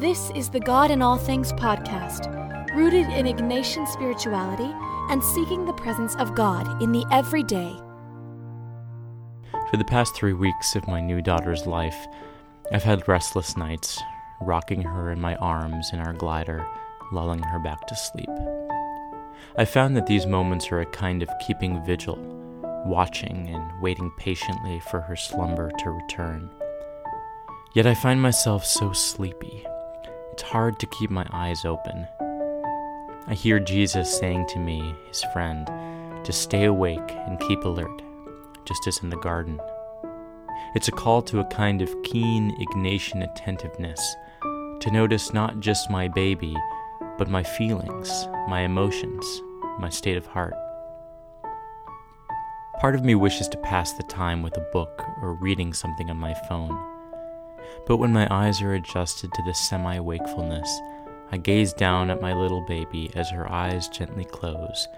This is the God in All Things podcast, rooted in Ignatian spirituality and seeking the presence of God in the everyday. For the past three weeks of my new daughter's life, I've had restless nights, rocking her in my arms in our glider, lulling her back to sleep. I found that these moments are a kind of keeping vigil, watching and waiting patiently for her slumber to return. Yet I find myself so sleepy. It's hard to keep my eyes open. I hear Jesus saying to me, his friend, to stay awake and keep alert, just as in the garden. It's a call to a kind of keen Ignatian attentiveness, to notice not just my baby, but my feelings, my emotions, my state of heart. Part of me wishes to pass the time with a book or reading something on my phone. But when my eyes are adjusted to this semi wakefulness, I gaze down at my little baby as her eyes gently close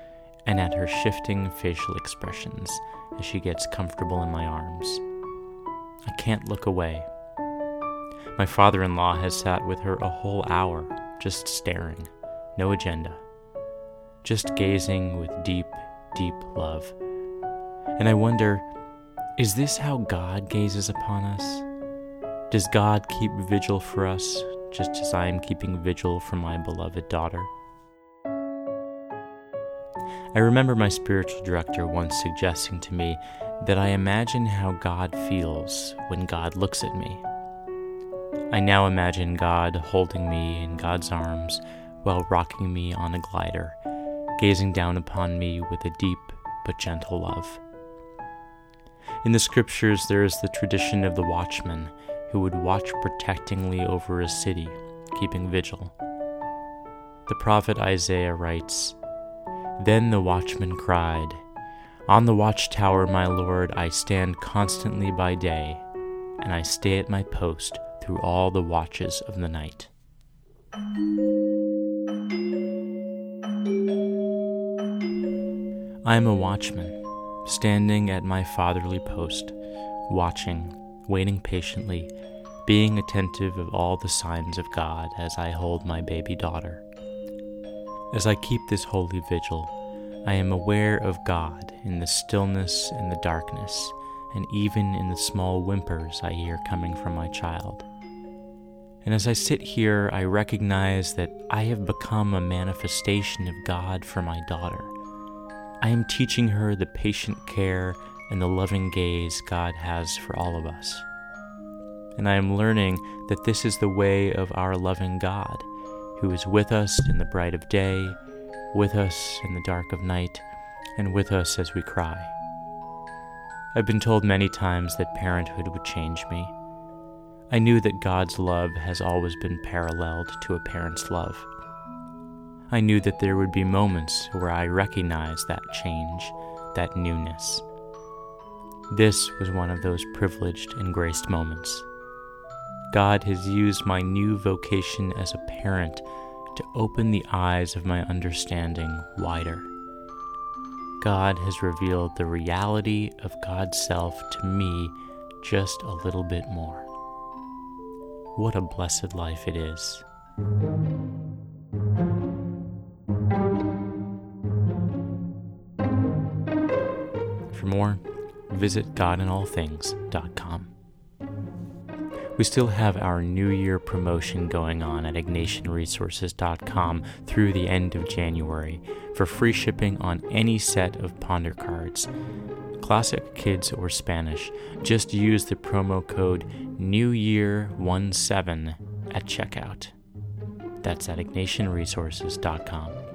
and at her shifting facial expressions as she gets comfortable in my arms. I can't look away. My father in law has sat with her a whole hour, just staring, no agenda, just gazing with deep, deep love. And I wonder is this how God gazes upon us? Does God keep vigil for us just as I am keeping vigil for my beloved daughter? I remember my spiritual director once suggesting to me that I imagine how God feels when God looks at me. I now imagine God holding me in God's arms while rocking me on a glider, gazing down upon me with a deep but gentle love. In the scriptures, there is the tradition of the watchman who would watch protectingly over a city, keeping vigil. The prophet Isaiah writes Then the watchman cried, On the watchtower, my Lord, I stand constantly by day, and I stay at my post through all the watches of the night. I am a watchman, standing at my fatherly post, watching, waiting patiently, being attentive of all the signs of God as I hold my baby daughter. As I keep this holy vigil, I am aware of God in the stillness and the darkness, and even in the small whimpers I hear coming from my child. And as I sit here, I recognize that I have become a manifestation of God for my daughter. I am teaching her the patient care and the loving gaze God has for all of us. And I am learning that this is the way of our loving God, who is with us in the bright of day, with us in the dark of night, and with us as we cry. I've been told many times that parenthood would change me. I knew that God's love has always been paralleled to a parent's love. I knew that there would be moments where I recognized that change, that newness. This was one of those privileged and graced moments. God has used my new vocation as a parent to open the eyes of my understanding wider. God has revealed the reality of God's self to me just a little bit more. What a blessed life it is. For more, visit godinallthings.com. We still have our New Year promotion going on at ignatianresources.com through the end of January for free shipping on any set of Ponder cards. Classic, Kids, or Spanish. Just use the promo code NEWYEAR17 at checkout. That's at ignatianresources.com.